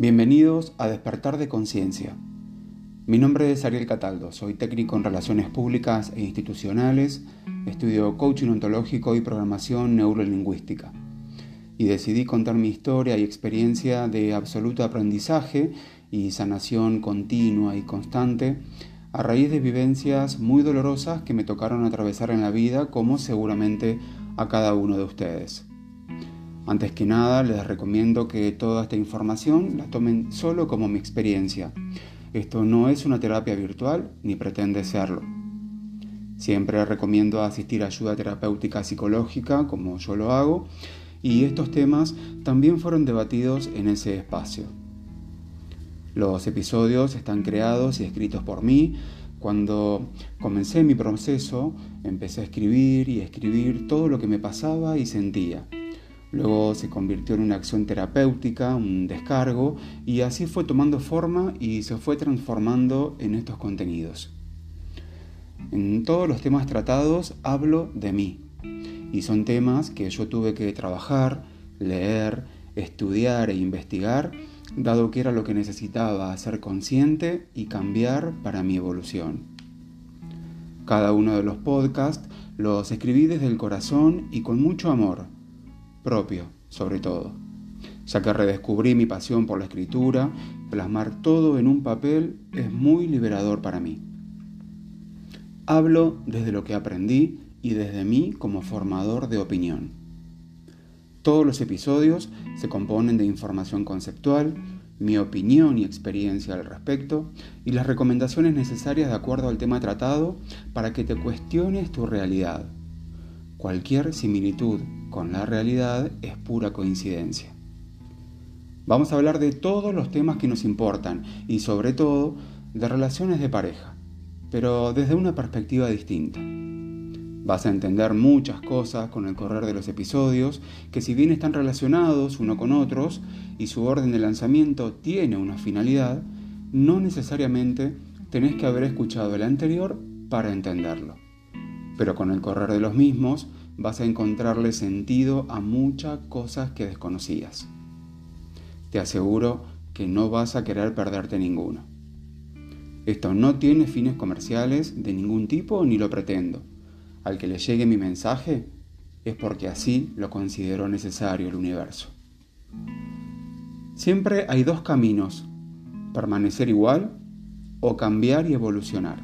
Bienvenidos a Despertar de Conciencia. Mi nombre es Ariel Cataldo, soy técnico en Relaciones Públicas e Institucionales, estudio coaching ontológico y programación neurolingüística. Y decidí contar mi historia y experiencia de absoluto aprendizaje y sanación continua y constante a raíz de vivencias muy dolorosas que me tocaron atravesar en la vida como seguramente a cada uno de ustedes. Antes que nada, les recomiendo que toda esta información la tomen solo como mi experiencia. Esto no es una terapia virtual ni pretende serlo. Siempre recomiendo asistir a ayuda terapéutica psicológica, como yo lo hago, y estos temas también fueron debatidos en ese espacio. Los episodios están creados y escritos por mí. Cuando comencé mi proceso, empecé a escribir y escribir todo lo que me pasaba y sentía. Luego se convirtió en una acción terapéutica, un descargo, y así fue tomando forma y se fue transformando en estos contenidos. En todos los temas tratados hablo de mí, y son temas que yo tuve que trabajar, leer, estudiar e investigar, dado que era lo que necesitaba ser consciente y cambiar para mi evolución. Cada uno de los podcasts los escribí desde el corazón y con mucho amor, propio, sobre todo, ya que redescubrí mi pasión por la escritura, plasmar todo en un papel es muy liberador para mí. Hablo desde lo que aprendí y desde mí como formador de opinión. Todos los episodios se componen de información conceptual, mi opinión y experiencia al respecto y las recomendaciones necesarias de acuerdo al tema tratado para que te cuestiones tu realidad. Cualquier similitud con la realidad es pura coincidencia. Vamos a hablar de todos los temas que nos importan y sobre todo de relaciones de pareja, pero desde una perspectiva distinta. Vas a entender muchas cosas con el correr de los episodios que si bien están relacionados uno con otros y su orden de lanzamiento tiene una finalidad, no necesariamente tenés que haber escuchado el anterior para entenderlo. Pero con el correr de los mismos vas a encontrarle sentido a muchas cosas que desconocías. Te aseguro que no vas a querer perderte ninguno. Esto no tiene fines comerciales de ningún tipo ni lo pretendo. Al que le llegue mi mensaje es porque así lo consideró necesario el universo. Siempre hay dos caminos, permanecer igual o cambiar y evolucionar.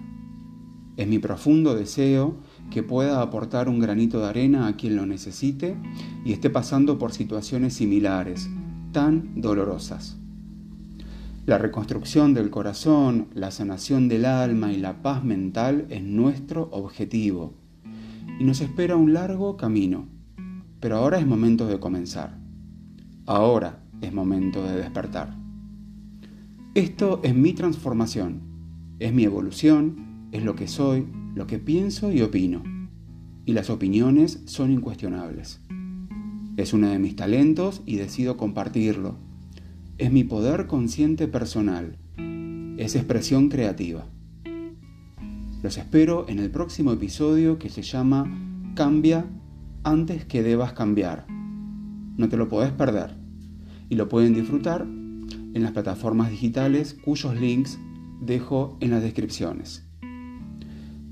Es mi profundo deseo que pueda aportar un granito de arena a quien lo necesite y esté pasando por situaciones similares, tan dolorosas. La reconstrucción del corazón, la sanación del alma y la paz mental es nuestro objetivo. Y nos espera un largo camino. Pero ahora es momento de comenzar. Ahora es momento de despertar. Esto es mi transformación, es mi evolución, es lo que soy, lo que pienso y opino. Y las opiniones son incuestionables. Es uno de mis talentos y decido compartirlo. Es mi poder consciente personal. Es expresión creativa. Los espero en el próximo episodio que se llama Cambia antes que debas cambiar. No te lo podés perder. Y lo pueden disfrutar en las plataformas digitales cuyos links dejo en las descripciones.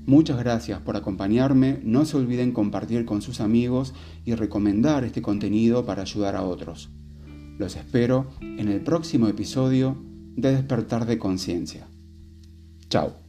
Muchas gracias por acompañarme, no se olviden compartir con sus amigos y recomendar este contenido para ayudar a otros. Los espero en el próximo episodio de Despertar de Conciencia. Chao.